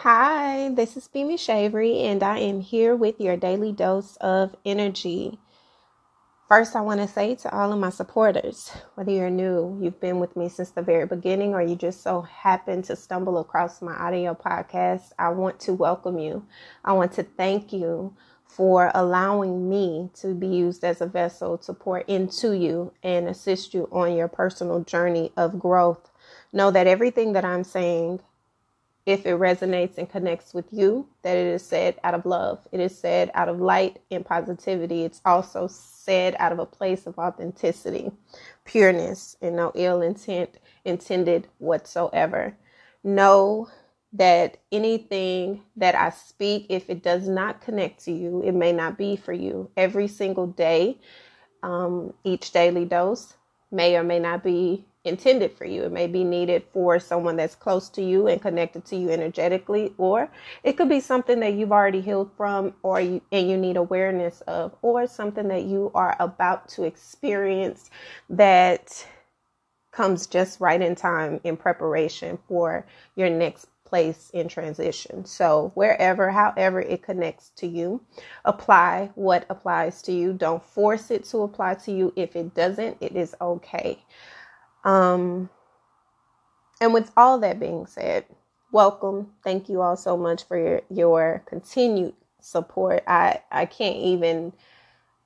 Hi, this is Femi Shavery, and I am here with your daily dose of energy. First, I want to say to all of my supporters, whether you're new, you've been with me since the very beginning, or you just so happen to stumble across my audio podcast, I want to welcome you. I want to thank you for allowing me to be used as a vessel to pour into you and assist you on your personal journey of growth. Know that everything that I'm saying if it resonates and connects with you, that it is said out of love. It is said out of light and positivity. It's also said out of a place of authenticity, pureness, and no ill intent intended whatsoever. Know that anything that I speak, if it does not connect to you, it may not be for you. Every single day, um, each daily dose may or may not be intended for you. It may be needed for someone that's close to you and connected to you energetically, or it could be something that you've already healed from or you, and you need awareness of, or something that you are about to experience that comes just right in time in preparation for your next place in transition. So, wherever, however it connects to you, apply what applies to you. Don't force it to apply to you. If it doesn't, it is okay. Um, and with all that being said, welcome. Thank you all so much for your, your continued support. I, I can't even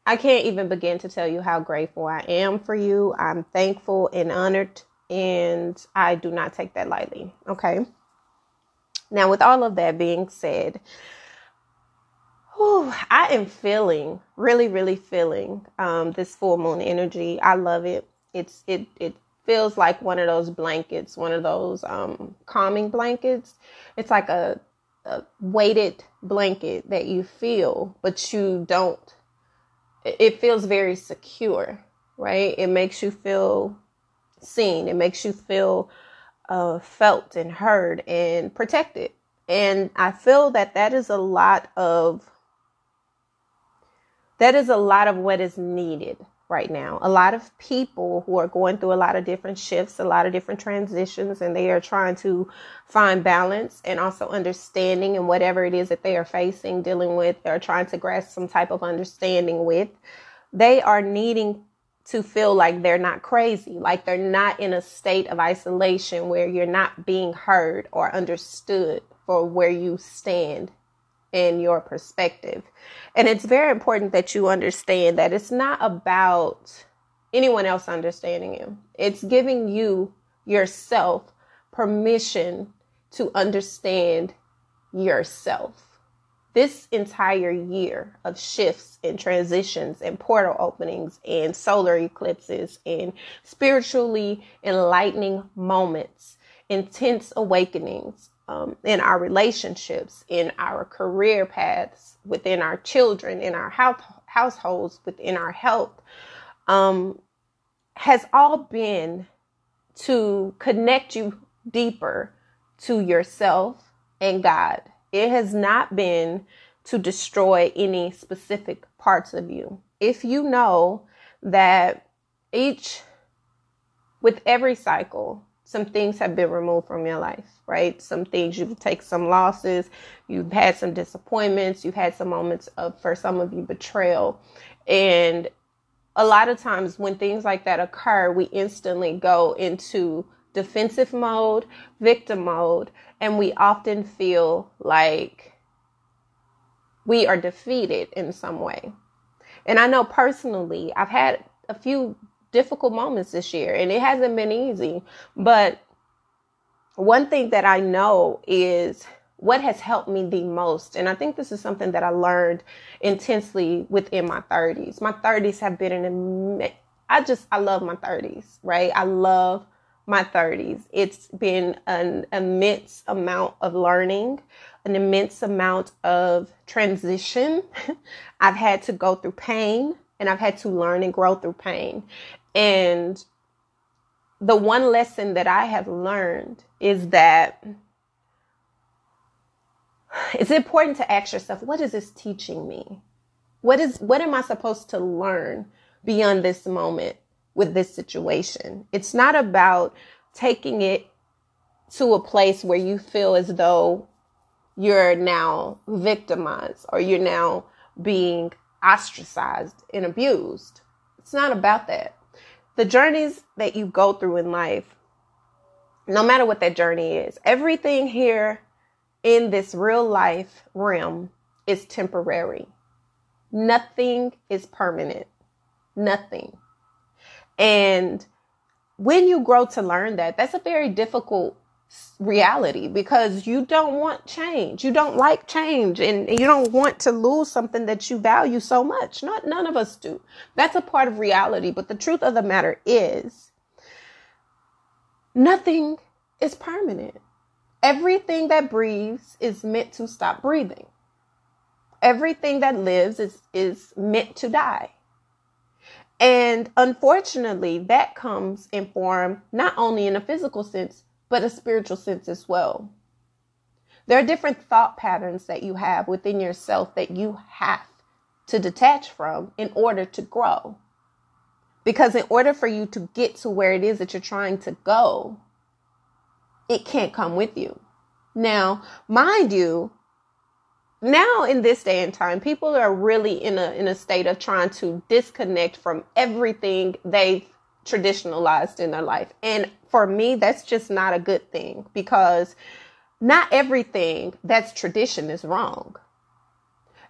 I can't even begin to tell you how grateful I am for you. I'm thankful and honored and I do not take that lightly. Okay. Now, with all of that being said, whew, I am feeling really, really feeling um, this full moon energy. I love it. It's it it feels like one of those blankets, one of those um, calming blankets. It's like a, a weighted blanket that you feel, but you don't. It feels very secure, right? It makes you feel seen. It makes you feel uh, felt and heard and protected. And I feel that that is a lot of that is a lot of what is needed right now. A lot of people who are going through a lot of different shifts, a lot of different transitions, and they are trying to find balance and also understanding and whatever it is that they are facing, dealing with, or trying to grasp some type of understanding with. They are needing to feel like they're not crazy, like they're not in a state of isolation where you're not being heard or understood for where you stand in your perspective. And it's very important that you understand that it's not about anyone else understanding you, it's giving you yourself permission to understand yourself. This entire year of shifts and transitions and portal openings and solar eclipses and spiritually enlightening moments, intense awakenings, um, in our relationships, in our career paths, within our children, in our house, households, within our health, um, has all been to connect you deeper to yourself and God. It has not been to destroy any specific parts of you. If you know that each, with every cycle, some things have been removed from your life, right? Some things you've taken some losses, you've had some disappointments, you've had some moments of, for some of you, betrayal. And a lot of times when things like that occur, we instantly go into defensive mode, victim mode, and we often feel like we are defeated in some way. And I know personally, I've had a few difficult moments this year and it hasn't been easy. But one thing that I know is what has helped me the most. And I think this is something that I learned intensely within my 30s. My 30s have been an I just I love my 30s, right? I love my 30s. It's been an immense amount of learning, an immense amount of transition. I've had to go through pain and I've had to learn and grow through pain. And the one lesson that I have learned is that it's important to ask yourself, what is this teaching me? What is what am I supposed to learn beyond this moment with this situation? It's not about taking it to a place where you feel as though you're now victimized or you're now being ostracized and abused. It's not about that. The journeys that you go through in life, no matter what that journey is, everything here in this real life realm is temporary. Nothing is permanent. Nothing. And when you grow to learn that, that's a very difficult reality because you don't want change. You don't like change and you don't want to lose something that you value so much. Not none of us do. That's a part of reality, but the truth of the matter is nothing is permanent. Everything that breathes is meant to stop breathing. Everything that lives is is meant to die. And unfortunately, that comes in form not only in a physical sense, but a spiritual sense as well. There are different thought patterns that you have within yourself that you have to detach from in order to grow. Because in order for you to get to where it is that you're trying to go, it can't come with you. Now, mind you, now in this day and time, people are really in a in a state of trying to disconnect from everything they've traditionalized in their life. And for me, that's just not a good thing because not everything that's tradition is wrong.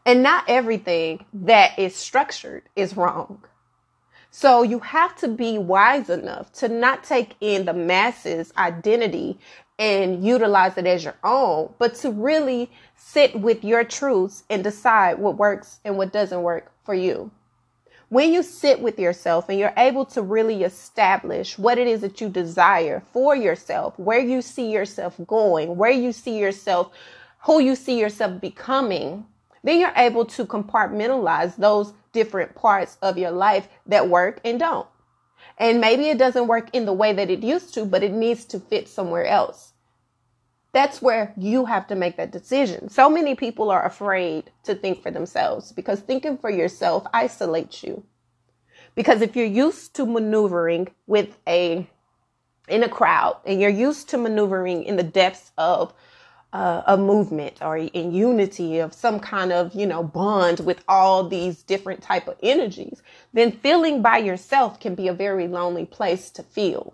And not everything that is structured is wrong. So you have to be wise enough to not take in the masses identity and utilize it as your own, but to really sit with your truths and decide what works and what doesn't work for you when you sit with yourself and you're able to really establish what it is that you desire for yourself, where you see yourself going, where you see yourself, who you see yourself becoming, then you're able to compartmentalize those different parts of your life that work and don't. And maybe it doesn't work in the way that it used to, but it needs to fit somewhere else. That's where you have to make that decision. So many people are afraid to think for themselves because thinking for yourself isolates you. Because if you're used to maneuvering with a in a crowd and you're used to maneuvering in the depths of uh, a movement or in unity of some kind of you know bond with all these different type of energies then feeling by yourself can be a very lonely place to feel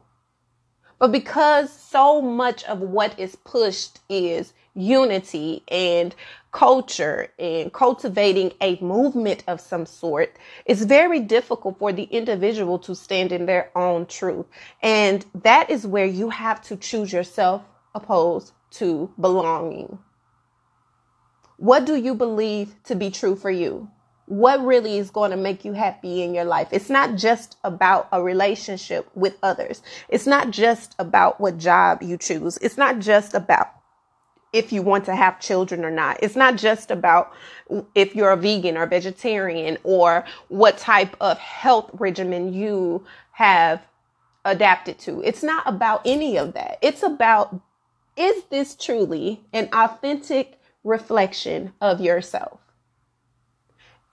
but because so much of what is pushed is unity and culture and cultivating a movement of some sort, it's very difficult for the individual to stand in their own truth. And that is where you have to choose yourself opposed to belonging. What do you believe to be true for you? What really is going to make you happy in your life. It's not just about a relationship with others. It's not just about what job you choose. It's not just about if you want to have children or not. It's not just about if you're a vegan or vegetarian or what type of health regimen you have adapted to. It's not about any of that. It's about is this truly an authentic reflection of yourself?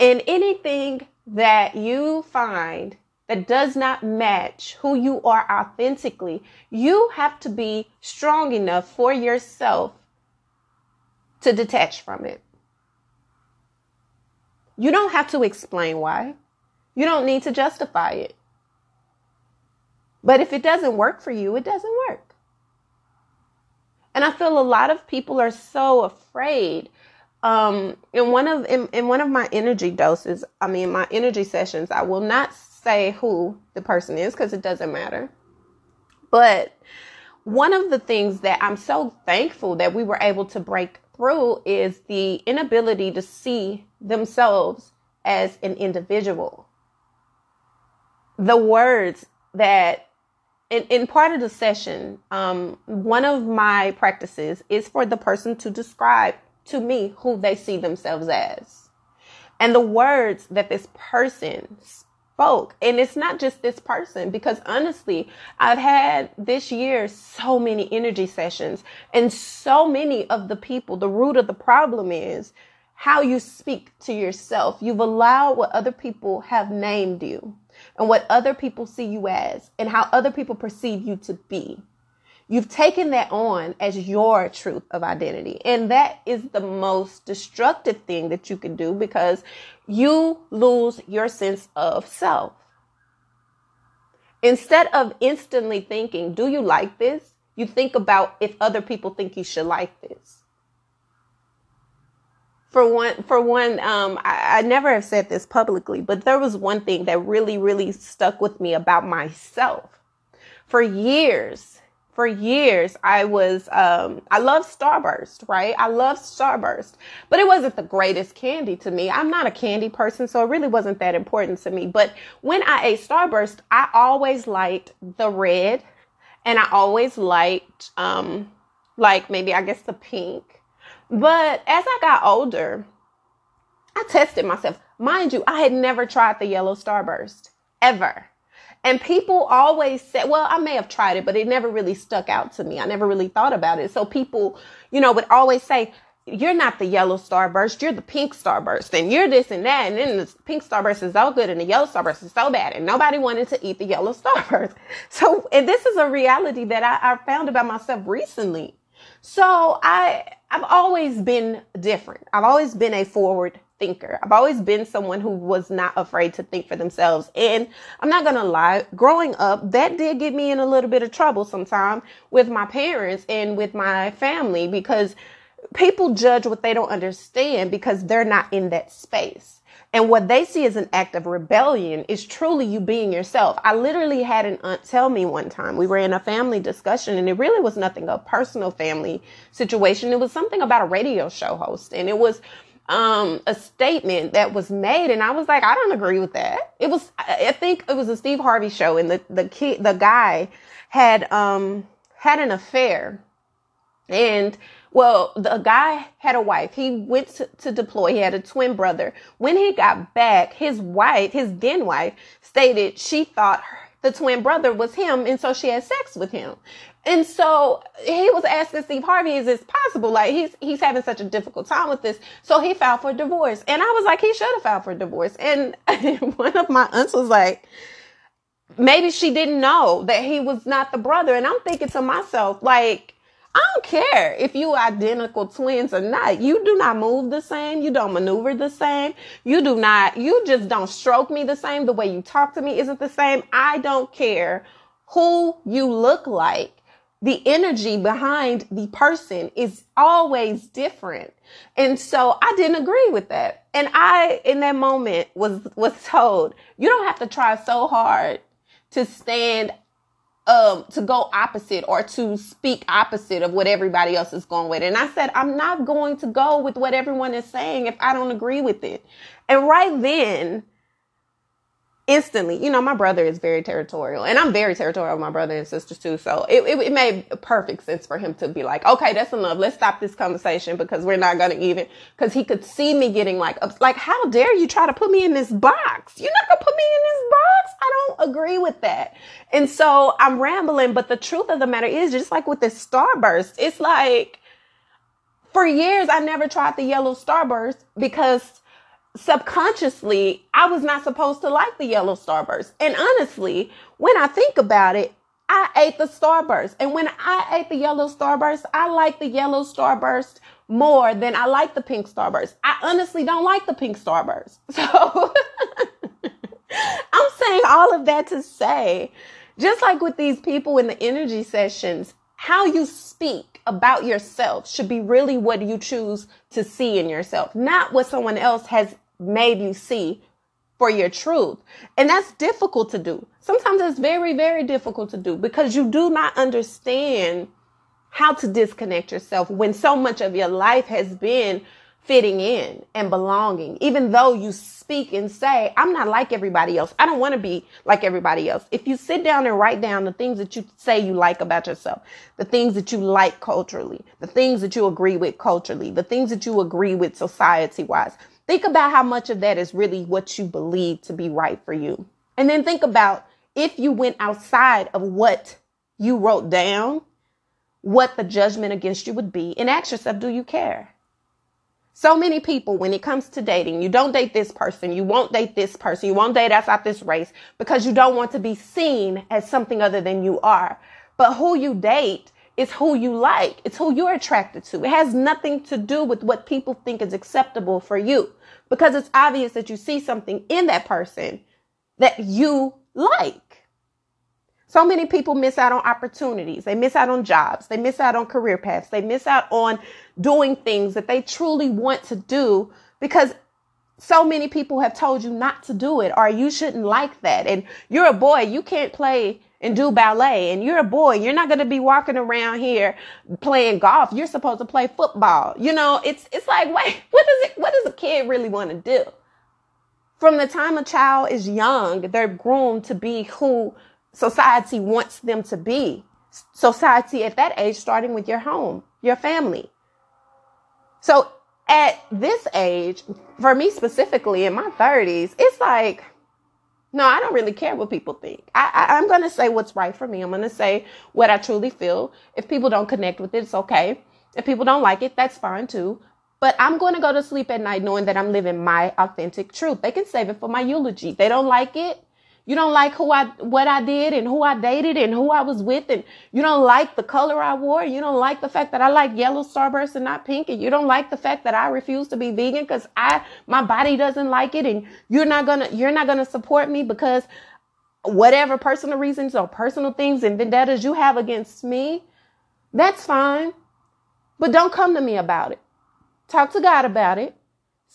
And anything that you find that does not match who you are authentically, you have to be strong enough for yourself to detach from it. You don't have to explain why. You don't need to justify it. But if it doesn't work for you, it doesn't work. And I feel a lot of people are so afraid um in one of in, in one of my energy doses i mean my energy sessions i will not say who the person is because it doesn't matter. But one of the things that i'm so thankful that we were able to break through is the inability to see themselves as an individual. The words that in, in part of the session um, one of my practices is for the person to describe to me who they see themselves as. And the words that this person spoke, and it's not just this person, because honestly, I've had this year so many energy sessions, and so many of the people, the root of the problem is how you speak to yourself. You've allowed what other people have named you and what other people see you as and how other people perceive you to be. You've taken that on as your truth of identity. And that is the most destructive thing that you can do because you lose your sense of self. Instead of instantly thinking, do you like this? You think about if other people think you should like this. For one, for one, um, I, I never have said this publicly, but there was one thing that really, really stuck with me about myself. For years, for years I was um I love Starburst, right? I love Starburst, but it wasn't the greatest candy to me. I'm not a candy person, so it really wasn't that important to me. But when I ate Starburst, I always liked the red and I always liked um like maybe I guess the pink. But as I got older, I tested myself. Mind you, I had never tried the yellow Starburst ever. And people always said, well, I may have tried it, but it never really stuck out to me. I never really thought about it. So people, you know, would always say, you're not the yellow starburst, you're the pink starburst, and you're this and that. And then the pink starburst is so good and the yellow starburst is so bad. And nobody wanted to eat the yellow starburst. So, and this is a reality that I, I found about myself recently. So I, I've always been different. I've always been a forward thinker. I've always been someone who was not afraid to think for themselves. And I'm not going to lie, growing up, that did get me in a little bit of trouble sometimes with my parents and with my family because people judge what they don't understand because they're not in that space. And what they see as an act of rebellion is truly you being yourself. I literally had an aunt tell me one time, we were in a family discussion and it really was nothing a personal family situation. It was something about a radio show host and it was um a statement that was made and I was like, I don't agree with that. It was I think it was a Steve Harvey show and the the kid the guy had um had an affair. And well, the guy had a wife. He went to, to, deploy. He had a twin brother. When he got back, his wife, his then wife, stated she thought her, the twin brother was him, and so she had sex with him. And so he was asking Steve Harvey, is this possible? Like he's he's having such a difficult time with this. So he filed for divorce. And I was like, he should have filed for divorce. And one of my aunts was like, maybe she didn't know that he was not the brother. And I'm thinking to myself, like, I don't care if you identical twins or not. You do not move the same. You don't maneuver the same. You do not, you just don't stroke me the same. The way you talk to me isn't the same. I don't care who you look like the energy behind the person is always different. And so I didn't agree with that. And I, in that moment, was, was told, you don't have to try so hard to stand, um, to go opposite or to speak opposite of what everybody else is going with. And I said, I'm not going to go with what everyone is saying if I don't agree with it. And right then, instantly, you know, my brother is very territorial and I'm very territorial with my brother and sisters too. So it, it, it, made perfect sense for him to be like, okay, that's enough. Let's stop this conversation because we're not going to even, cause he could see me getting like, like, how dare you try to put me in this box? You're not going to put me in this box. I don't agree with that. And so I'm rambling, but the truth of the matter is just like with this starburst, it's like for years, I never tried the yellow starburst because subconsciously, I was not supposed to like the yellow starburst. And honestly, when I think about it, I ate the starburst. And when I ate the yellow starburst, I like the yellow starburst more than I like the pink starburst. I honestly don't like the pink starburst. So I'm saying all of that to say, just like with these people in the energy sessions, how you speak about yourself should be really what you choose to see in yourself, not what someone else has made you see for your truth. And that's difficult to do. Sometimes it's very, very difficult to do because you do not understand how to disconnect yourself when so much of your life has been fitting in and belonging, even though you speak and say, I'm not like everybody else. I don't want to be like everybody else. If you sit down and write down the things that you say you like about yourself, the things that you like culturally, the things that you agree with culturally, the things that you agree with society wise, Think about how much of that is really what you believe to be right for you. And then think about if you went outside of what you wrote down, what the judgment against you would be, and ask yourself, do you care? So many people, when it comes to dating, you don't date this person, you won't date this person, you won't date outside this race because you don't want to be seen as something other than you are. But who you date It's who you like. It's who you're attracted to. It has nothing to do with what people think is acceptable for you because it's obvious that you see something in that person that you like. So many people miss out on opportunities. They miss out on jobs. They miss out on career paths. They miss out on doing things that they truly want to do because so many people have told you not to do it or you shouldn't like that. And you're a boy, you can't play and do ballet. And you're a boy, you're not going to be walking around here playing golf. You're supposed to play football. You know, it's it's like, wait, what does it what does a kid really want to do? From the time a child is young, they're groomed to be who society wants them to be. Society at that age starting with your home, your family. So at this age, for me specifically in my 30s, it's like, no, I don't really care what people think. I, am going to say what's right for me. I'm going to say what I truly feel. If people don't connect with it, it's okay. If people don't like it, that's fine too. But I'm going to go to sleep at night knowing that I'm living my authentic truth. They can save it for my eulogy. They don't like it. You don't like who I, what I did and who I dated and who I was with. And you don't like the color I wore. You don't like the fact that I like yellow starburst and not pink. And you don't like the fact that I refuse to be vegan because I, my body doesn't like it. And you're not to, you're not to support me because whatever personal reasons or personal things and vendettas you have against me. That's fine. But don't come to me about it. Talk to God about it.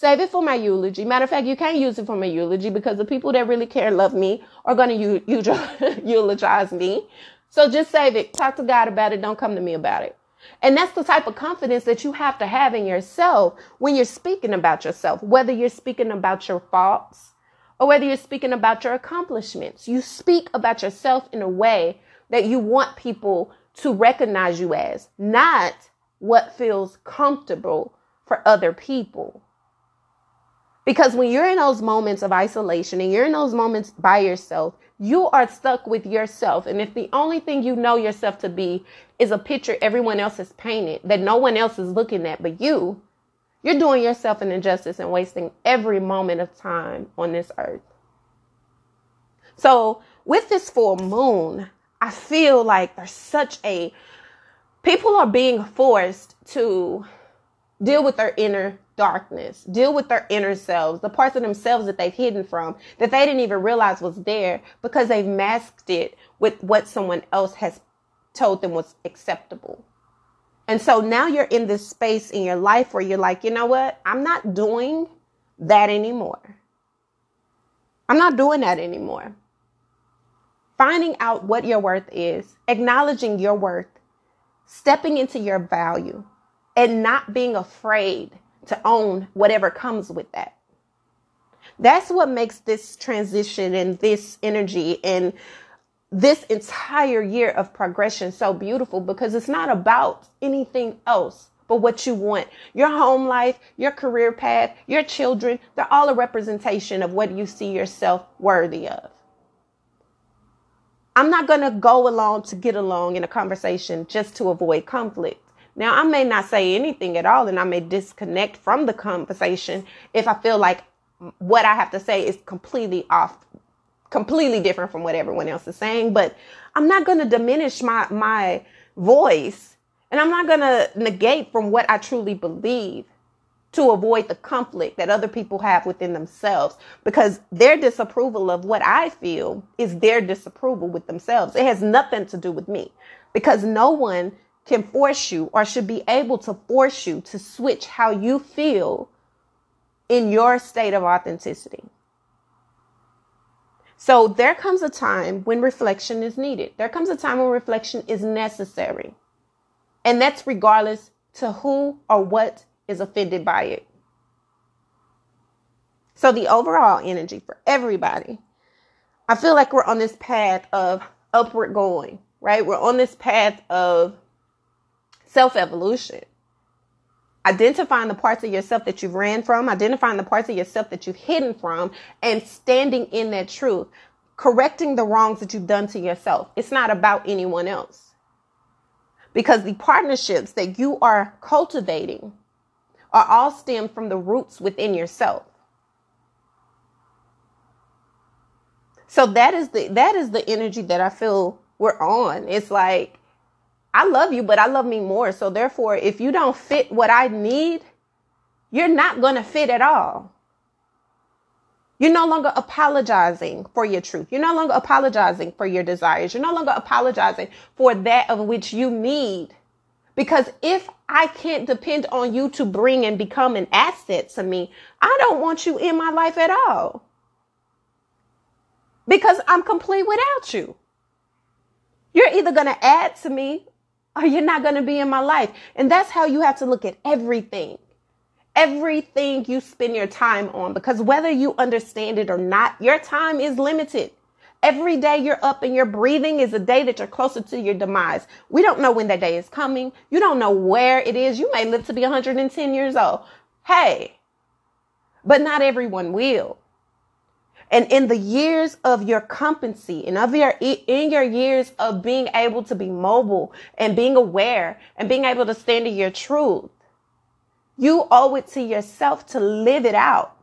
Save it for my eulogy. Matter of fact, you can't use it for my eulogy because the people that really care and love me are going to eulogize me. So just save it. Talk to God about it. Don't come to me about it. And that's the type of confidence that you have to have in yourself when you're speaking about yourself, whether you're speaking about your faults or whether you're speaking about your accomplishments. You speak about yourself in a way that you want people to recognize you as, not what feels comfortable for other people. Because when you're in those moments of isolation and you're in those moments by yourself, you are stuck with yourself. And if the only thing you know yourself to be is a picture everyone else has painted that no one else is looking at but you, you're doing yourself an injustice and wasting every moment of time on this earth. So, with this full moon, I feel like there's such a people are being forced to deal with their inner darkness, deal with their inner selves, the parts of themselves that they've hidden from, that they didn't even realize was there because they've masked it with what someone else has told them was acceptable. And so now you're in this space in your life where you're like, you know what? I'm not doing that anymore. I'm not doing that anymore. Finding out what your worth is, acknowledging your worth, stepping into your value, and not being afraid to own whatever comes with that. That's what makes this transition and this energy and this entire year of progression so beautiful because it's not about anything else but what you want. Your home life, your career path, your children, they're all a representation of what you see yourself worthy of. I'm not going to go along to get along in a conversation just to avoid conflict. Now, I may not say anything at all and I may disconnect from the conversation if I feel like what I have to say is completely off, completely different from what everyone else is saying. But I'm not going to diminish my, my voice and I'm not going to negate from what I truly believe to avoid the conflict that other people have within themselves because their disapproval of what I feel is their disapproval with themselves. It has nothing to do with me because no one can force you or should be able to force you to switch how you feel in your state of authenticity. So there comes a time when reflection is needed. There comes a time when reflection is necessary. And that's regardless to who or what is offended by it. So the overall energy for everybody, I feel like we're on this path of upward going, right? We're on this path of self evolution. Identifying the parts of yourself that you've ran from, identifying the parts of yourself that you've hidden from, and standing in that truth, correcting the wrongs that you've done to yourself. It's not about anyone else. Because the partnerships that you are cultivating are all stemmed from the roots within yourself. So that is the that is the energy that I feel we're on. It's like I love you, but I love me more. So therefore, if you don't fit what I need, you're not going to fit at all. You're no longer apologizing for your truth. You're no longer apologizing for your desires. You're no longer apologizing for that of which you need. Because if I can't depend on you to bring and become an asset to me, I don't want you in my life at all. Because I'm complete without you. You're either going to add to me or you're not going to be in my life. And that's how you have to look at everything everything you spend your time on because whether you understand it or not, your time is limited. Every day you're up and you're breathing is a day that you're closer to your demise. We don't know when that day is coming. You don't know where it is. You may live to be 110 years old. Hey, but not everyone will. And in the years of your competency and of your, in your years of being able to be mobile and being aware and being able to stand in your truth, you owe it to yourself to live it out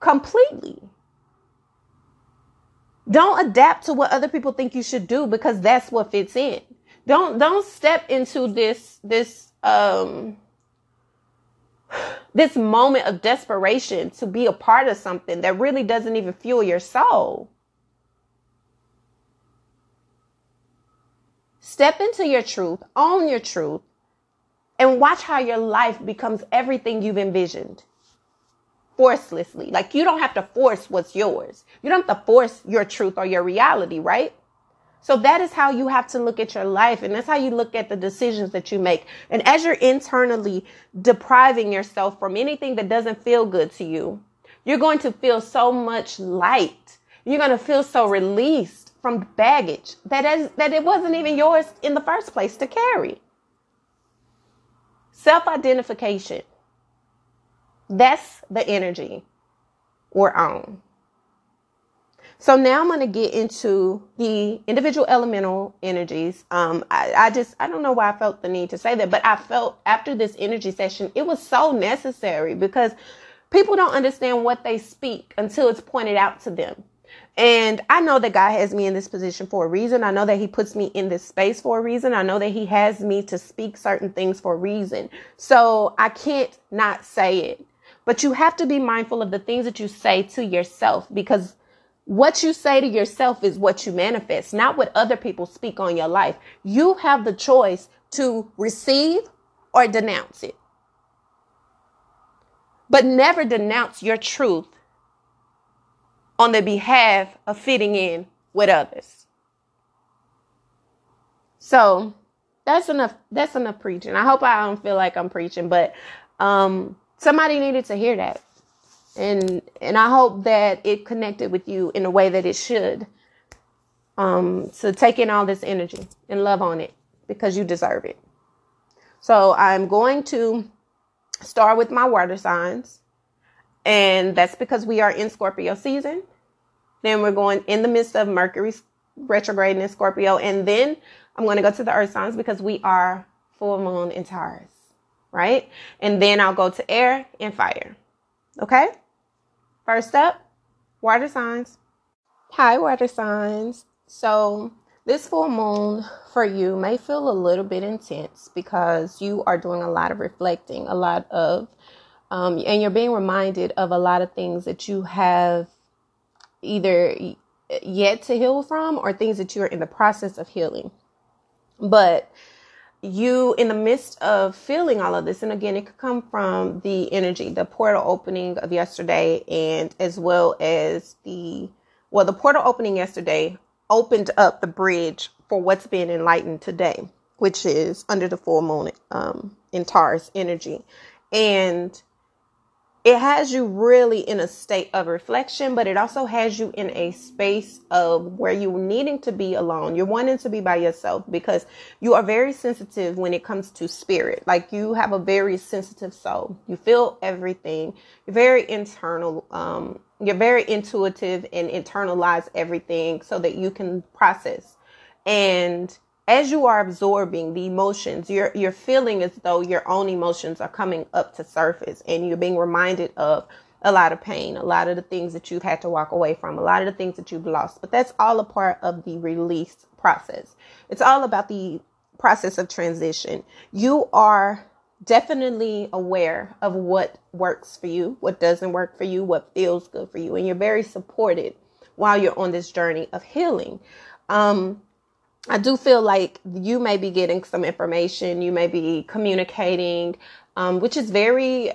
completely. Don't adapt to what other people think you should do because that's what fits in. Don't don't step into this this um this moment of desperation to be a part of something that really doesn't even fuel your soul. Step into your truth, own your truth, and watch how your life becomes everything you've envisioned forcelessly. Like you don't have to force what's yours. You don't have to force your truth or your reality, right? So that is how you have to look at your life. And that's how you look at the decisions that you make. And as you're internally depriving yourself from anything that doesn't feel good to you, you're going to feel so much light. You're going to feel so released from baggage that, as, that it wasn't even yours in the first place to carry. Self identification. That's the energy we're on. So now I'm going to get into the individual elemental energies. Um, I, I, just, I don't know why I felt the need to say that, but I felt after this energy session, it was so necessary because people don't understand what they speak until it's pointed out to them. And I know that God has me in this position for a reason. I know that He puts me in this space for a reason. I know that He has me to speak certain things for a reason. So I can't not say it. But you have to be mindful of the things that you say to yourself because what you say to yourself is what you manifest, not what other people speak on your life. You have the choice to receive or denounce it. But never denounce your truth on the behalf of fitting in with others. So that's enough. That's enough preaching. I hope I don't feel like I'm preaching, but um, somebody needed to hear that, and and I hope that it connected with you in a way that it should. Um, to take in all this energy and love on it because you deserve it. So I'm going to start with my water signs. And that's because we are in Scorpio season. Then we're going in the midst of Mercury retrograde in Scorpio. And then I'm going to go to the earth signs because we are full moon in Taurus, right? And then I'll go to air and fire. Okay? First up, water signs. Hi, water signs. So, this full moon for you may feel a little bit intense because you are doing a lot of reflecting, a lot of um, and you're being reminded of a lot of things that you have either yet to heal from or things that you're in the process of healing. But you, in the midst of feeling all of this, and again, it could come from the energy, the portal opening of yesterday, and as well as the, well, the portal opening yesterday opened up the bridge for what's being enlightened today, which is under the full moon um, in Taurus energy. And it has you really in a state of reflection, but it also has you in a space of where you're needing to be alone. You're wanting to be by yourself because you are very sensitive when it comes to spirit. Like you have a very sensitive soul. You feel everything. You're very internal. Um, you're very intuitive and internalize everything so that you can process. And as you are absorbing the emotions, you're you're feeling as though your own emotions are coming up to surface and you're being reminded of a lot of pain, a lot of the things that you've had to walk away from, a lot of the things that you've lost. But that's all a part of the release process. It's all about the process of transition, you are definitely aware of what works for you, what doesn't work for you, what feels good for you, and you're very supported while you're on this journey of healing. Um, I do feel like you may be getting some information, you may be communicating, um, which is very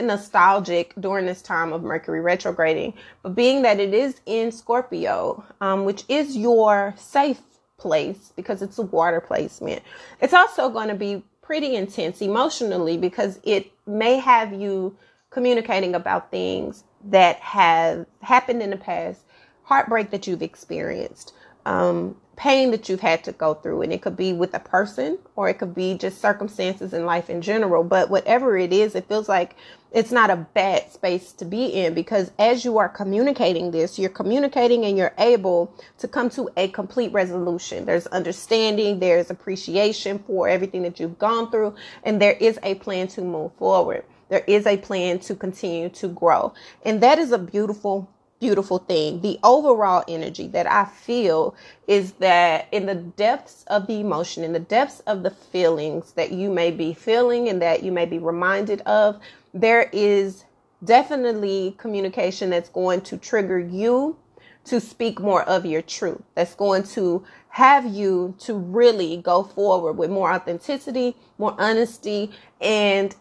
nostalgic during this time of Mercury retrograding. But being that it is in Scorpio, um, which is your safe place because it's a water placement, it's also going to be pretty intense emotionally because it may have you communicating about things that have happened in the past, heartbreak that you've experienced, um, pain that you've had to go through. And it could be with a person or it could be just circumstances in life in general. But whatever it is, it feels like it's not a bad space to be in because as you are communicating this, you're communicating and you're able to come to a complete resolution. There's understanding, there's appreciation for everything that you've gone through, and there is a plan to move forward. There is a plan to continue to grow. And that is a beautiful beautiful thing. The overall energy that I feel is that in the depths of the emotion, in the depths of the feelings that you may be feeling and that you may be reminded of, there is definitely communication that's going to trigger you to speak more of your truth. That's going to have you to really go forward with more authenticity, more honesty, and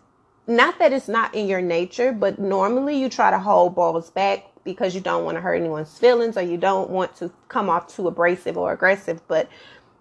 not that it's not in your nature, but normally you try to hold balls back because you don't want to hurt anyone's feelings or you don't want to come off too abrasive or aggressive. But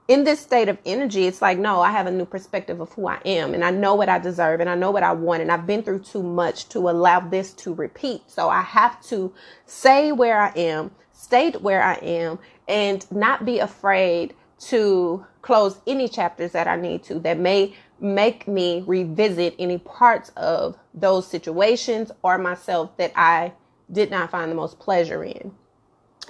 in this state of energy, it's like, no, I have a new perspective of who I am and I know what I deserve and I know what I want. And I've been through too much to allow this to repeat. So I have to say where I am, state where I am, and not be afraid to close any chapters that I need to that may make me revisit any parts of those situations or myself that I did not find the most pleasure in.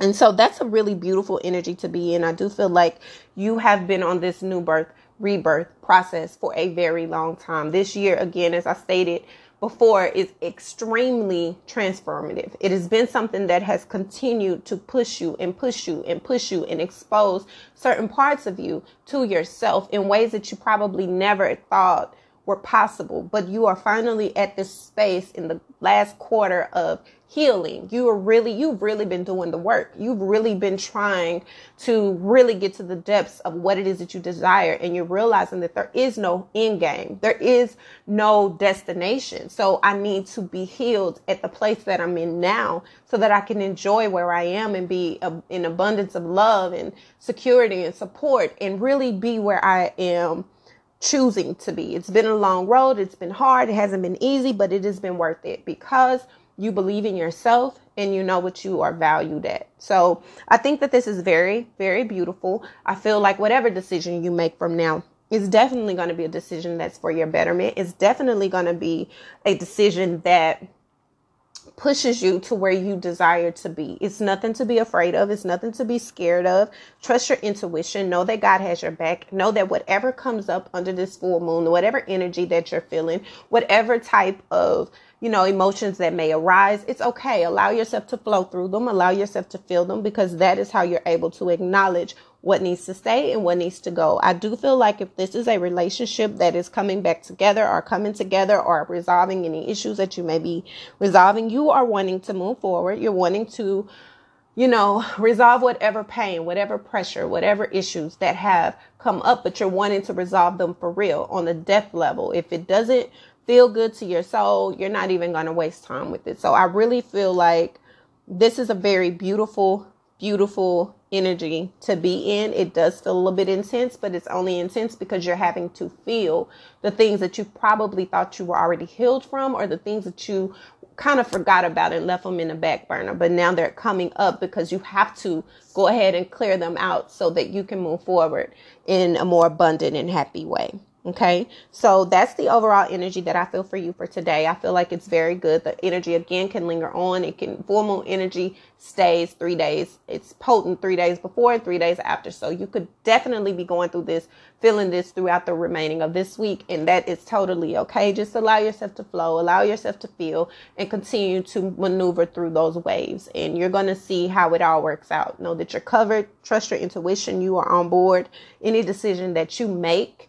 And so that's a really beautiful energy to be in. I do feel like you have been on this new birth, rebirth process for a very long time. This year, again, as I stated before, is extremely transformative. It has been something that has continued to push you and push you and push you and expose certain parts of you to yourself in ways that you probably never thought were possible. But you are finally at this space in the last quarter of healing. You are really, you've really been doing the work. You've really been trying to really get to the depths of what it is that you desire. And you're realizing that there is no end game. There is no destination. So I need to be healed at the place that I'm in now so that I can enjoy where I am and be in abundance of love and security and support and really be where I am choosing to be. It's been a long road. It's been hard. It hasn't been easy, but it has been worth it because you believe in yourself and you know what you are valued at. So I think that this is very, very beautiful. I feel like whatever decision you make from now is definitely going to be a decision that's for your betterment. It's definitely going to be a decision that pushes you to where you desire to be. It's nothing to be afraid of. It's nothing to be scared of. Trust your intuition. Know that God has your back. Know that whatever comes up under this full moon, whatever energy that you're feeling, whatever type of you know, emotions that may arise, it's okay. Allow yourself to flow through them. Allow yourself to feel them because that is how you're able to acknowledge what needs to stay and what needs to go. I do feel like if this is a relationship that is coming back together or coming together or resolving any issues that you may be resolving, you are wanting to move forward. You're wanting to, you know, resolve whatever pain, whatever pressure, whatever issues that have come up, but you're wanting to resolve them for real on the depth level. If it doesn't feel good to your soul, you're not even going to waste time with it. So I really feel like this is a very beautiful, beautiful energy to be in. It does feel a little bit intense, but it's only intense because you're having to feel the things that you probably thought you were already healed from or the things that you kind of forgot about and left them in the back burner. But now they're coming up because you have to go ahead and clear them out so that you can move forward in a more abundant and happy way. Okay, so that's the overall energy that I feel for you for today. I feel like it's very good. The energy again can linger on. It can full moon energy stays three days. It's potent three days before and three days after. So you could definitely be going through this, feeling this throughout the remaining of this week, and that is totally okay. Just allow yourself to flow, allow yourself to feel, and continue to maneuver through those waves. And you're going to see how it all works out. Know that you're covered. Trust your intuition. You are on board. Any decision that you make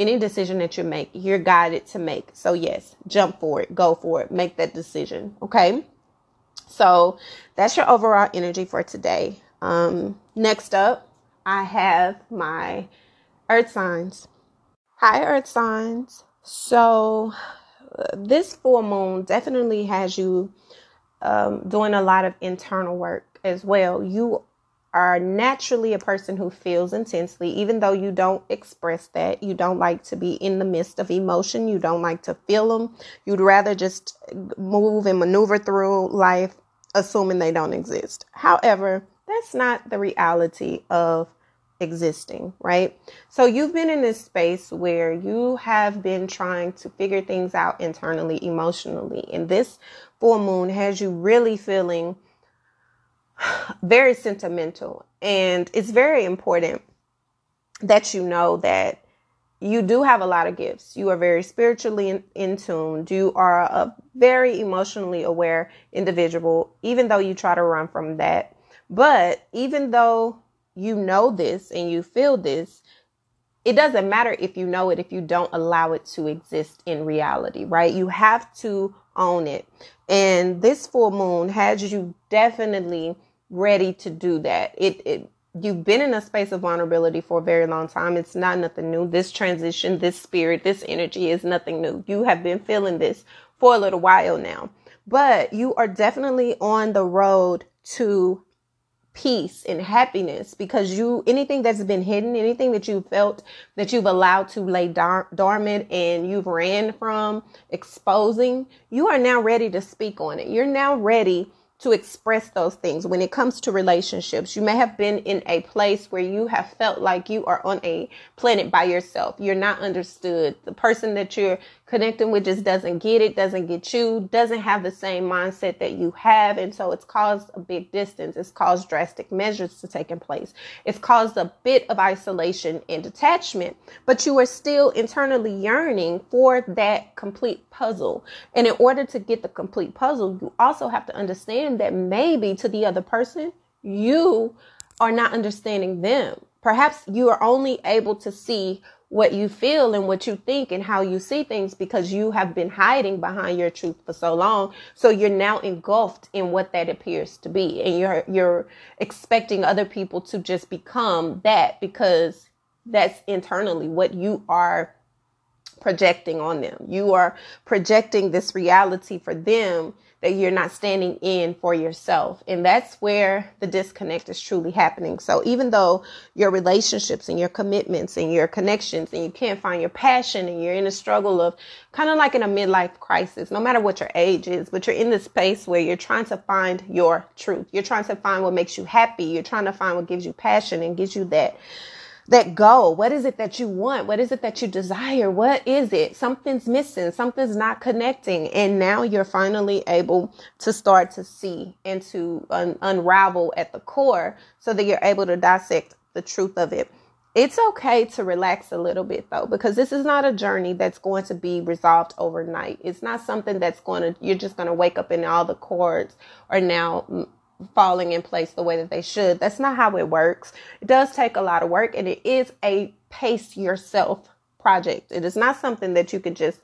any decision that you make, you're guided to make. So, yes, jump for it, go for it, make that decision. Okay. So, that's your overall energy for today. Um, next up, I have my earth signs. Hi, earth signs. So, this full moon definitely has you um, doing a lot of internal work as well. You are naturally a person who feels intensely, even though you don't express that. You don't like to be in the midst of emotion. You don't like to feel them. You'd rather just move and maneuver through life, assuming they don't exist. However, that's not the reality of existing, right? So you've been in this space where you have been trying to figure things out internally, emotionally, and this full moon has you really feeling very sentimental. And it's very important that you know that you do have a lot of gifts. You are very spiritually in, in tune. You are a very emotionally aware individual, even though you try to run from that. But even though you know this and you feel this, it doesn't matter if you know it if you don't allow it to exist in reality, right? You have to own it. And this full moon has you definitely ready to do that. It, it you've been in a space of vulnerability for a very long time. It's not nothing new. This transition, this spirit, this energy is nothing new. You have been feeling this for a little while now. But you are definitely on the road to peace and happiness because you anything that's been hidden anything that you felt that you've allowed to lay dar- dormant and you've ran from exposing you are now ready to speak on it you're now ready to express those things when it comes to relationships. You may have been in a place where you have felt like you are on a planet by yourself. You're not understood. The person that you're connecting with just doesn't get it, doesn't get you, doesn't have the same mindset that you have. And so it's caused a big distance. It's caused drastic measures to take in place. It's caused a bit of isolation and detachment, but you are still internally yearning for that complete puzzle. And in order to get the complete puzzle, you also have to understand that maybe to the other person, you are not understanding them. Perhaps you are only able to see what you feel and what you think and how you see things because you have been hiding behind your truth for so long. So you're now engulfed in what that appears to be. And you're, you're expecting other people to just become that because that's internally what you are projecting on them. You are projecting this reality for them that you're not standing in for yourself. And that's where the disconnect is truly happening. So even though your relationships and your commitments and your connections and you can't find your passion and you're in a struggle of kind of like in a midlife crisis, no matter what your age is, but you're in this space where you're trying to find your truth. You're trying to find what makes you happy. You're trying to find what gives you passion and gives you that that goal. What is it that you want? What is it that you desire? What is it? Something's missing. Something's not connecting. And now you're finally able to start to see and to un- unravel at the core so that you're able to dissect the truth of it. It's okay to relax a little bit though, because this is not a journey that's going to be resolved overnight. It's not something that's going to, you're just going to wake up and all the chords are now falling in place the way that they should. That's not how it works. It does take a lot of work and it is a pace yourself project. It is not something that you can just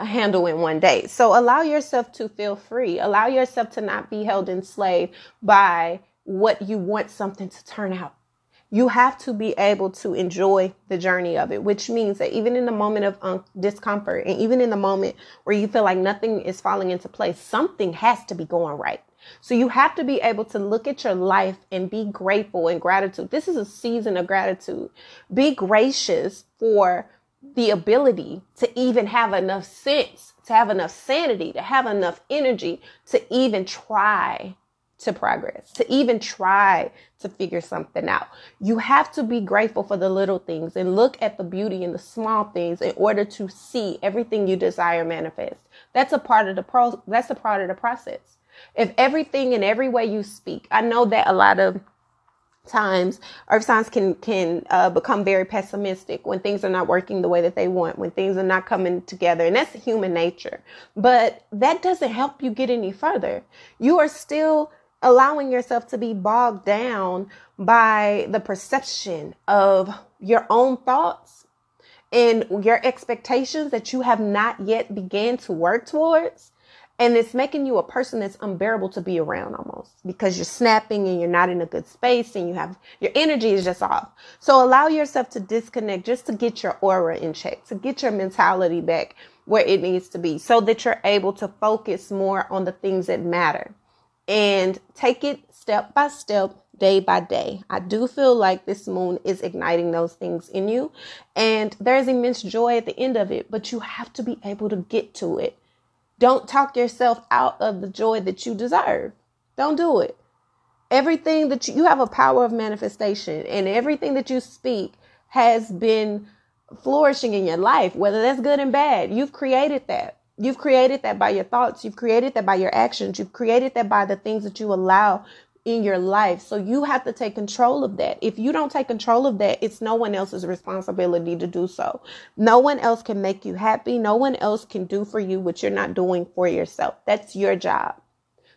handle in one day. So allow yourself to feel free. Allow yourself to not be held enslaved by what you want something to turn out. You have to be able to enjoy the journey of it, which means that even in the moment of um, discomfort and even in the moment where you feel like nothing is falling into place, something has to be going right. So you have to be able to look at your life and be grateful and gratitude. This is a season of gratitude. Be gracious for the ability to even have enough sense, to have enough sanity, to have enough energy to even try to progress, to even try to figure something out. You have to be grateful for the little things and look at the beauty in the small things in order to see everything you desire manifest. That's a part of the pro that's a part of the process. If everything in every way you speak, I know that a lot of times earth signs can can uh, become very pessimistic when things are not working the way that they want when things are not coming together and that's human nature. But that doesn't help you get any further. You are still allowing yourself to be bogged down by the perception of your own thoughts and your expectations that you have not yet began to work towards and it's making you a person that's unbearable to be around almost because you're snapping and you're not in a good space and you have your energy is just off. So allow yourself to disconnect just to get your aura in check, to get your mentality back where it needs to be so that you're able to focus more on the things that matter and take it step by step day by day. I do feel like this moon is igniting those things in you and there's immense joy at the end of it, but you have to be able to get to it. Don't talk yourself out of the joy that you deserve. Don't do it. Everything that you, you have a power of manifestation, and everything that you speak has been flourishing in your life, whether that's good and bad. You've created that. You've created that by your thoughts. You've created that by your actions. You've created that by the things that you allow in your life. So you have to take control of that. If you don't take control of that, it's no one else's responsibility to do so. No one else can make you happy. No one else can do for you what you're not doing for yourself. That's your job.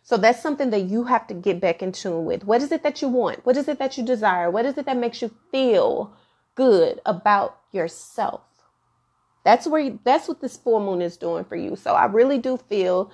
So that's something that you have to get back in tune with. What is it that you want? What is it that you desire? What is it that makes you feel good about yourself? That's where you, that's what this full moon is doing for you. So I really do feel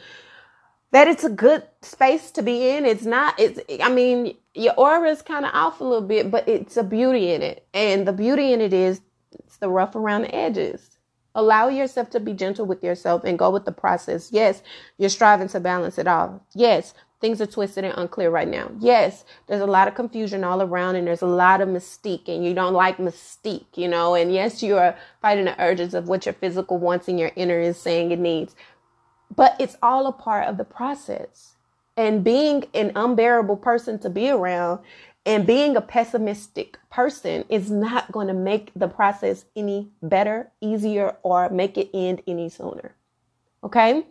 that it's a good space to be in. It's not, it's, I mean, your aura is kind of off a little bit, but it's a beauty in it. And the beauty in it is it's the rough around the edges. Allow yourself to be gentle with yourself and go with the process. Yes, you're striving to balance it all. Yes, things are twisted and unclear right now. Yes, there's a lot of confusion all around and there's a lot of mystique and you don't like mystique, you know, and yes, you are fighting the urges of what your physical wants and your inner is saying it needs. But it's all a part of the process. And being an unbearable person to be around and being a pessimistic person is not going to make the process any better, easier, or make it end any sooner. Okay?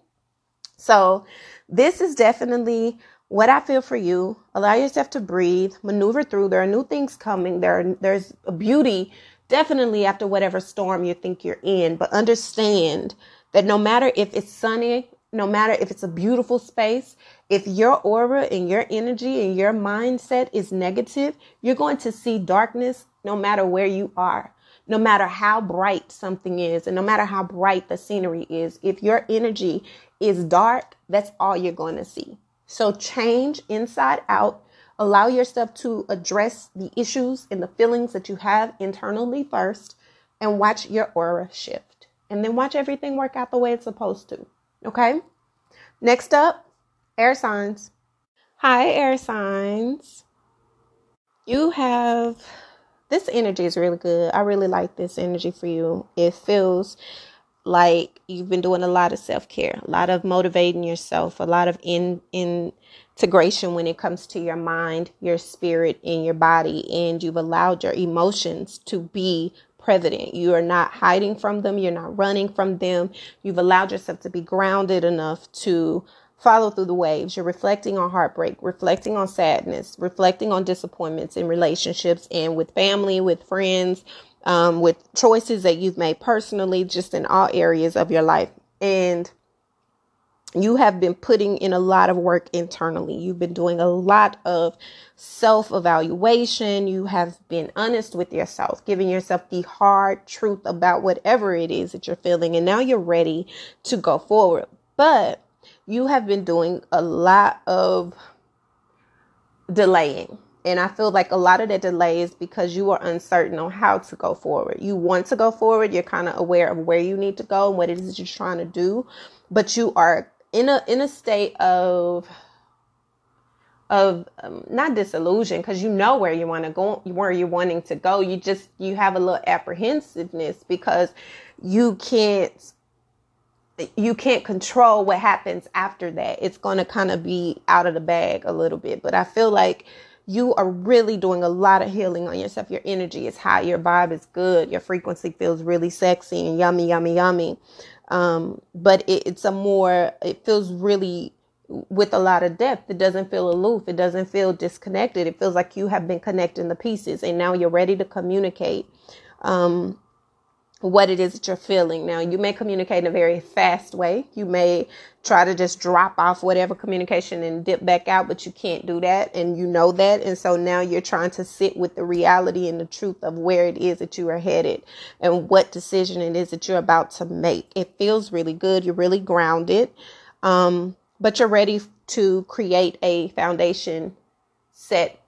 So, this is definitely what I feel for you. Allow yourself to breathe, maneuver through. There are new things coming. There are, there's a beauty definitely after whatever storm you think you're in, but understand that no matter if it's sunny, no matter if it's a beautiful space, if your aura and your energy and your mindset is negative, you're going to see darkness no matter where you are. No matter how bright something is, and no matter how bright the scenery is, if your energy is dark, that's all you're going to see. So change inside out. Allow yourself to address the issues and the feelings that you have internally first, and watch your aura shift and then watch everything work out the way it's supposed to. Okay? Next up, air signs. Hi, air signs. You have this energy is really good. I really like this energy for you. It feels like you've been doing a lot of self-care, a lot of motivating yourself, a lot of in in integration when it comes to your mind, your spirit, and your body, and you've allowed your emotions to be president. You are not hiding from them. You're not running from them. You've allowed yourself to be grounded enough to follow through the waves. You're reflecting on heartbreak, reflecting on sadness, reflecting on disappointments in relationships and with family, with friends, um, with choices that you've made personally, just in all areas of your life. And you have been putting in a lot of work internally. You've been doing a lot of self evaluation. You have been honest with yourself, giving yourself the hard truth about whatever it is that you're feeling. And now you're ready to go forward. But you have been doing a lot of delaying. And I feel like a lot of that delay is because you are uncertain on how to go forward. You want to go forward, you're kind of aware of where you need to go and what it is that you're trying to do, but you are in a in a state of of um, not disillusion because you know where you want to go where you're wanting to go you just you have a little apprehensiveness because you can't you can't control what happens after that. It's going to kind of be out of the bag a little bit. But I feel like you are really doing a lot of healing on yourself. Your energy is high, your vibe is good, your frequency feels really sexy and yummy, yummy, yummy. Um, but it, it's a more, it feels really with a lot of depth. It doesn't feel aloof. It doesn't feel disconnected. It feels like you have been connecting the pieces and now you're ready to communicate. Um, what it is that you're feeling. Now, you may communicate in a very fast way. You may try to just drop off whatever communication and dip back out, but you can't do that. And you know that. And so now you're trying to sit with the reality and the truth of where it is that you are headed and what decision it is that you're about to make. It feels really good. You're really grounded. Um, but you're ready to create a foundation set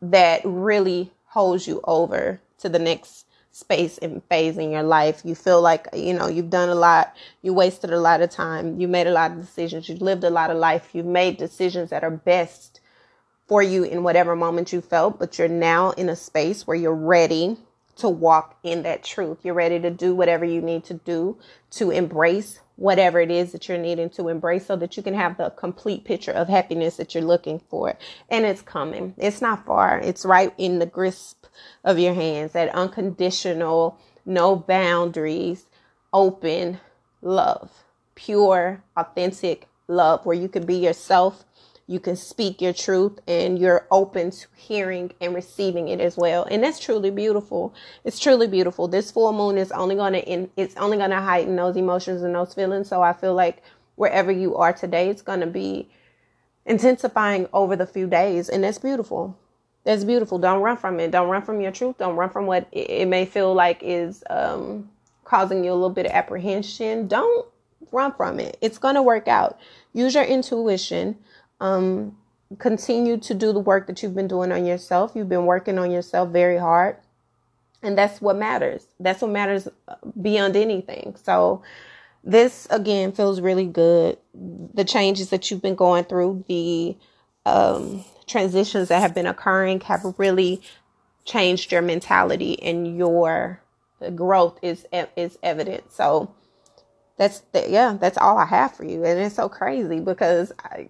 that really holds you over to the next space and phase in your life. You feel like, you know, you've done a lot, you wasted a lot of time, you made a lot of decisions, you've lived a lot of life, you've made decisions that are best for you in whatever moment you felt, but you're now in a space where you're ready to walk in that truth. You're ready to do whatever you need to do to embrace whatever it is that you're needing to embrace so that you can have the complete picture of happiness that you're looking for. And it's coming. It's not far. It's right in the grasp of your hands. That unconditional, no boundaries, open love. Pure, authentic love where you can be yourself you can speak your truth and you're open to hearing and receiving it as well. And that's truly beautiful. It's truly beautiful. This full moon is only going to it's only going to heighten those emotions and those feelings. So i feel like wherever you are today it's going to be intensifying over the few days. And that's beautiful. That's beautiful. Don't run from it. Don't run from your truth. Don't run from what it may feel like is um, causing you a little bit of apprehension. Don't run from it. It's going to work out. Use your intuition um, continue to do the work that you've been doing on yourself. You've been working on yourself very hard. And that's what matters. That's what matters beyond anything. So, this again feels really good. The changes that you've been going through, the um, transitions that have been occurring have really changed your mentality and your growth is is evident. So that's the, yeah, that's all I have for you, and it's so crazy because I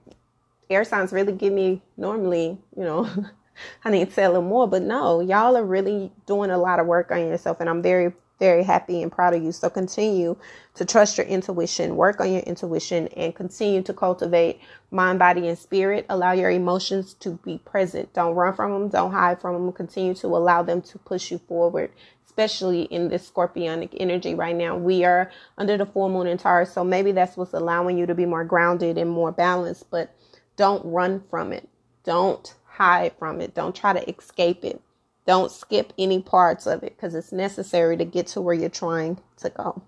air signs really give me normally, you know, I need to say a little more, but no, y'all are really doing a lot of work on yourself, and I'm very, very happy and proud of you. So continue to trust your intuition, work on your intuition, and continue to cultivate mind, body, and spirit. Allow your emotions to be present. Don't run from them, don't hide from them. Continue to allow them to push you forward. Especially in this scorpionic energy right now, we are under the full moon in Taurus, so maybe that's what's allowing you to be more grounded and more balanced. But don't run from it. Don't hide from it. Don't try to escape it. Don't skip any parts of it because it's necessary to get to where you're trying to go.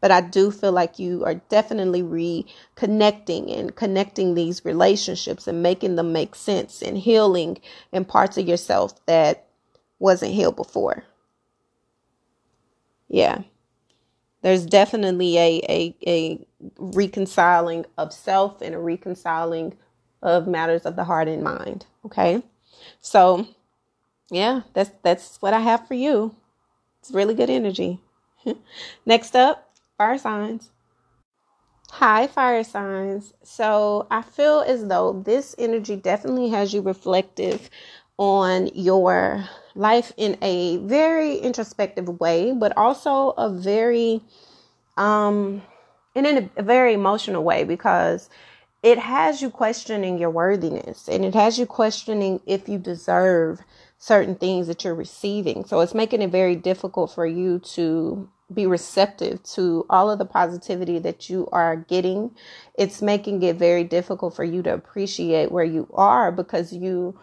But I do feel like you are definitely reconnecting and connecting these relationships and making them make sense and healing in parts of yourself that wasn't healed before. Yeah. There's definitely a, a, a reconciling of self and a reconciling of matters of the heart and mind. Okay. So yeah, that's that's what I have for you. It's really good energy. Next up, fire signs. Hi, fire signs. So I feel as though this energy definitely has you reflective on your life in a very introspective way, but also a very um and in a, very emotional way because it has you questioning your worthiness and it has you questioning if you deserve certain things that you're receiving. So it's making it very difficult for you to be receptive to all of the positivity that you are getting. It's making it very difficult for you to appreciate where you are because you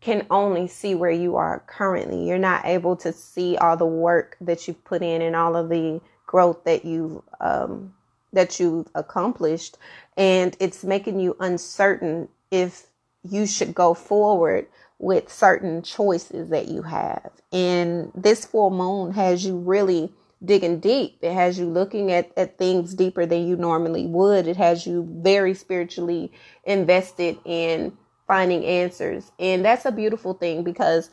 can only see where you are currently. You're not able to see all the work that you've put in and all of the growth that you've um, that you've accomplished and it's making you uncertain if you should go forward with certain choices that you have. And this full moon has you really digging deep. It has you looking at, at things deeper than you normally would. It has you very spiritually invested in finding answers. And that's a beautiful thing because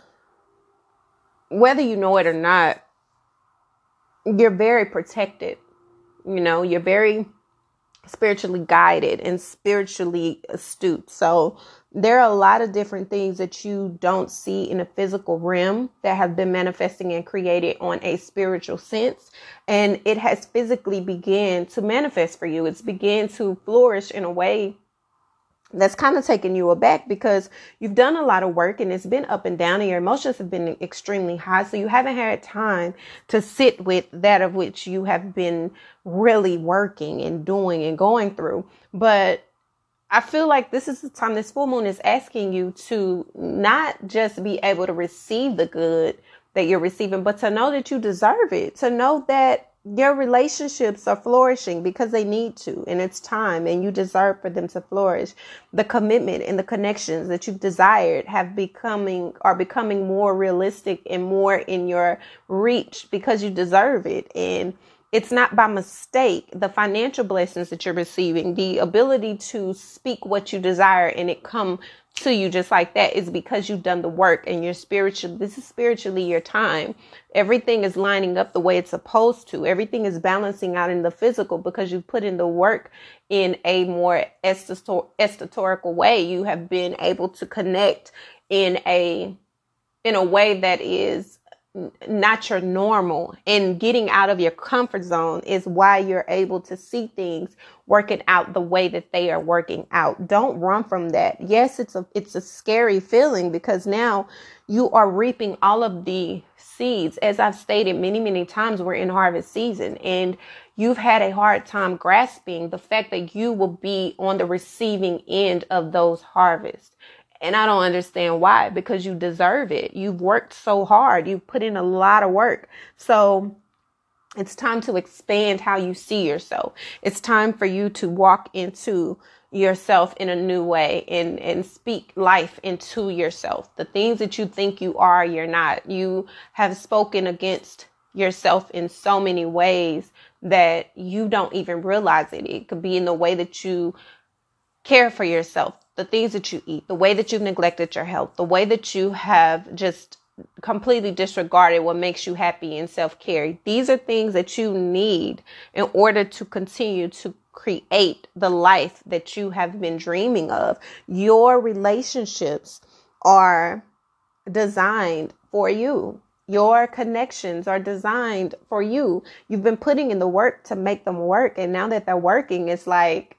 whether you know it or not, you're very protected You know, you're very spiritually guided and spiritually astute. So there are a lot of different things that you don't see in a physical realm that have been manifesting and created on a spiritual sense and it has physically began to manifest for you it's began to flourish in a way that's kind of taken you aback because you've done a lot of work and it's been up and down and your emotions have been extremely high. So you haven't had time to sit with that of which you have been really working and doing and going through. But I feel like this is the time this full moon is asking you to not just be able to receive the good that you're receiving, but to know that you deserve it, to know that your relationships are flourishing because they need to and it's time and you deserve for them to flourish. The commitment and the connections that you've desired have becoming are becoming more realistic and more in your reach because you deserve it. And it's not by mistake the financial blessings that you're receiving the ability to speak what you desire and it come to you just like that is because you've done the work and you're spiritual. This is spiritually your time. Everything is lining up the way it's supposed to. Everything is balancing out in the physical because you've put in the work in a more esoterical way. You have been able to connect in a in a way that is not your normal and getting out of your comfort zone is why you're able to see things working out the way that they are working out. Don't run from that. Yes it's a it's a scary feeling because now you are reaping all of the seeds. As i've stated many many times we're in harvest season and you've had a hard time grasping the fact that you will be on the receiving end of those harvests and I don't understand why, because you deserve it. You've worked so hard. You've put in a lot of work. So it's time to expand how you see yourself. It's time for you to walk into yourself in a new way and, and speak life into yourself. The things that you think you are, you're not. You have spoken against yourself in so many ways that you don't even realize it. It could be in the way that you care for yourself, the things that you eat, the way that you've neglected your health, the way that you have just completely disregarded what makes you happy and self care. These are things that you need in order to continue to create the life that you have been dreaming of. Your relationships are designed for you. Your connections are designed for you. You've been putting in the work to make them work. And now that they're working, it's like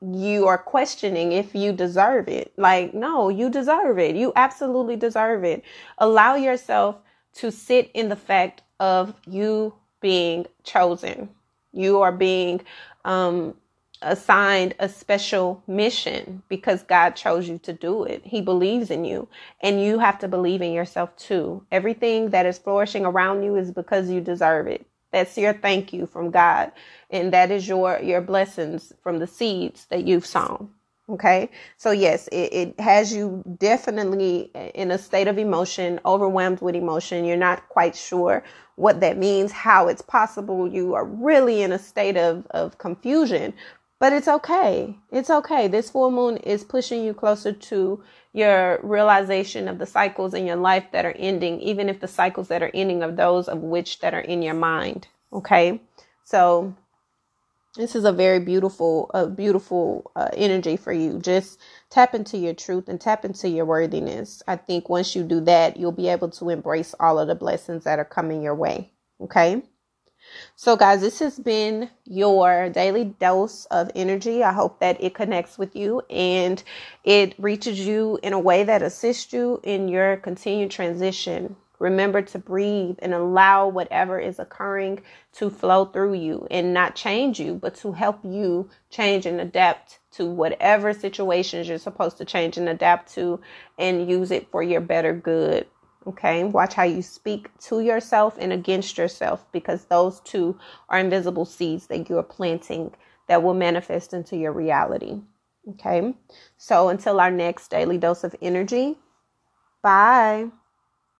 you are questioning if you deserve it. Like, no, you deserve it. You absolutely deserve it. Allow yourself to sit in the fact of you being chosen. You are being um, assigned a special mission because God chose you to do it. He believes in you, and you have to believe in yourself too. Everything that is flourishing around you is because you deserve it. That's your thank you from God. And that is your, your blessings from the seeds that you've sown. Okay. So yes, it, it has you definitely in a state of emotion, overwhelmed with emotion. You're not quite sure what that means, how it's possible. You are really in a state of, of confusion, but it's okay. It's okay. This full moon is pushing you closer to your realization of the cycles in your life that are ending, even if the cycles that are ending are those of which that are in your mind. Okay. So this is a very beautiful, a beautiful uh, energy for you. Just tap into your truth and tap into your worthiness. I think once you do that, you'll be able to embrace all of the blessings that are coming your way. Okay. So, guys, this has been your daily dose of energy. I hope that it connects with you and it reaches you in a way that assists you in your continued transition. Remember to breathe and allow whatever is occurring to flow through you and not change you, but to help you change and adapt to whatever situations you're supposed to change and adapt to and use it for your better good. Okay, watch how you speak to yourself and against yourself because those two are invisible seeds that you are planting that will manifest into your reality. Okay, so until our next daily dose of energy, bye.